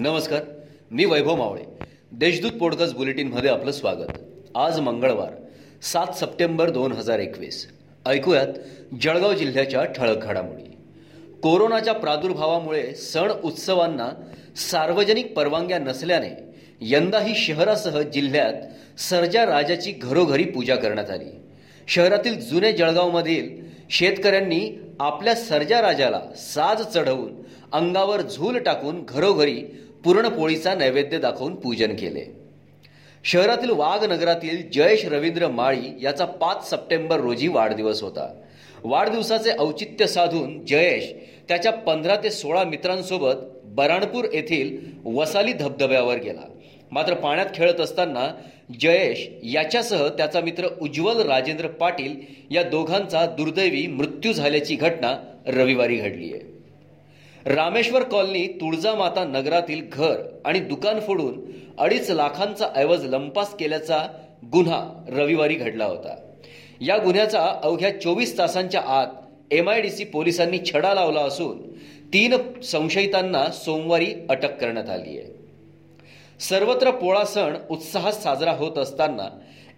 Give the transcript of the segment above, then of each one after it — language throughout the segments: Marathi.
नमस्कार मी वैभव मावळे. देशदूत पॉडकास्ट बुलेटिनमध्ये आपलं स्वागत. आज मंगळवार सात सप्टेंबर दोन हजार एकवीस. ऐकूयात जळगाव जिल्ह्याच्या ठळक घडामोडी. कोरोनाच्या प्रादुर्भावामुळे सण उत्सवांना सार्वजनिक परवानग्या नसल्याने यंदाही शहरासह जिल्ह्यात सर्जा राजाची घरोघरी पूजा करण्यात आली. शहरातील जुने जळगावमधील शेतकऱ्यांनी आपल्या सर्जा राजाला साज चढवून अंगावर झूल टाकून घरोघरी पुरणपोळीचा नैवेद्य दाखवून पूजन केले. शहरातील वाघ नगरातील जयेश रवींद्र माळी याचा पाच सप्टेंबर रोजी वाढदिवस होता. वाढदिवसाचे औचित्य साधून जयेश त्याच्या पंधरा ते सोळा मित्रांसोबत बराणपूर येथील वसाली धबधब्यावर गेला. मात्र पाण्यात खेळत असताना जयेश याच्यासह त्याचा मित्र उज्ज्वल राजेंद्र पाटील या दोघांचा दुर्दैवी मृत्यू झाल्याची घटना रविवारी घडली आहे रामेश्वर कॉलनी तुळजामाता नगरातील घर आणि दुकान फोडून अडीच लाखांचा ऐवज लंपास केल्याचा गुन्हा रविवारी घडला होता. या गुन्ह्याचा अवघ्या चोवीस तासांच्या आत एम आय डी सी पोलिसांनी छडा लावला असून तीन संशयितांना सोमवारी अटक करण्यात आली आहे. सर्वत्र पोळा सण उत्साहात साजरा होत असताना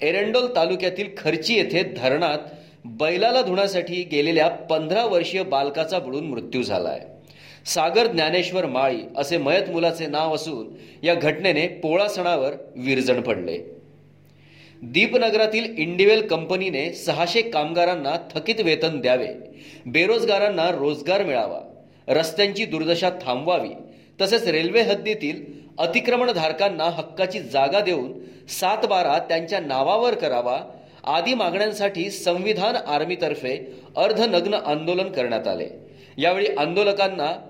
एरंडोल तालुक्यातील खर्ची येथे धरणात बैलाला धुण्यासाठी गेलेल्या पंधरा वर्षीय बालकाचा बुडून मृत्यू झाला आहे. सागर ज्ञानेश्वर माळी असे मयत मुलाचे नाव असून या घटनेने पोळा सणावर विरजण पडले. दीपनगरातील इंडिवेल कंपनीने सहाशे कामगारांना थकीत वेतन द्यावे बेरोजगारांना रोजगार मिळावा रस्त्यांची दुर्दशा थांबवावी तसेच रेल्वे हद्दीतील अतिक्रमणधारकांना हक्काची जागा देऊन सात बारा त्यांच्या नावावर करावा आदी मागण्यांसाठी संविधान आर्मीतर्फे अर्धनग्न आंदोलन करण्यात आले. यावेळी आंदोलकांना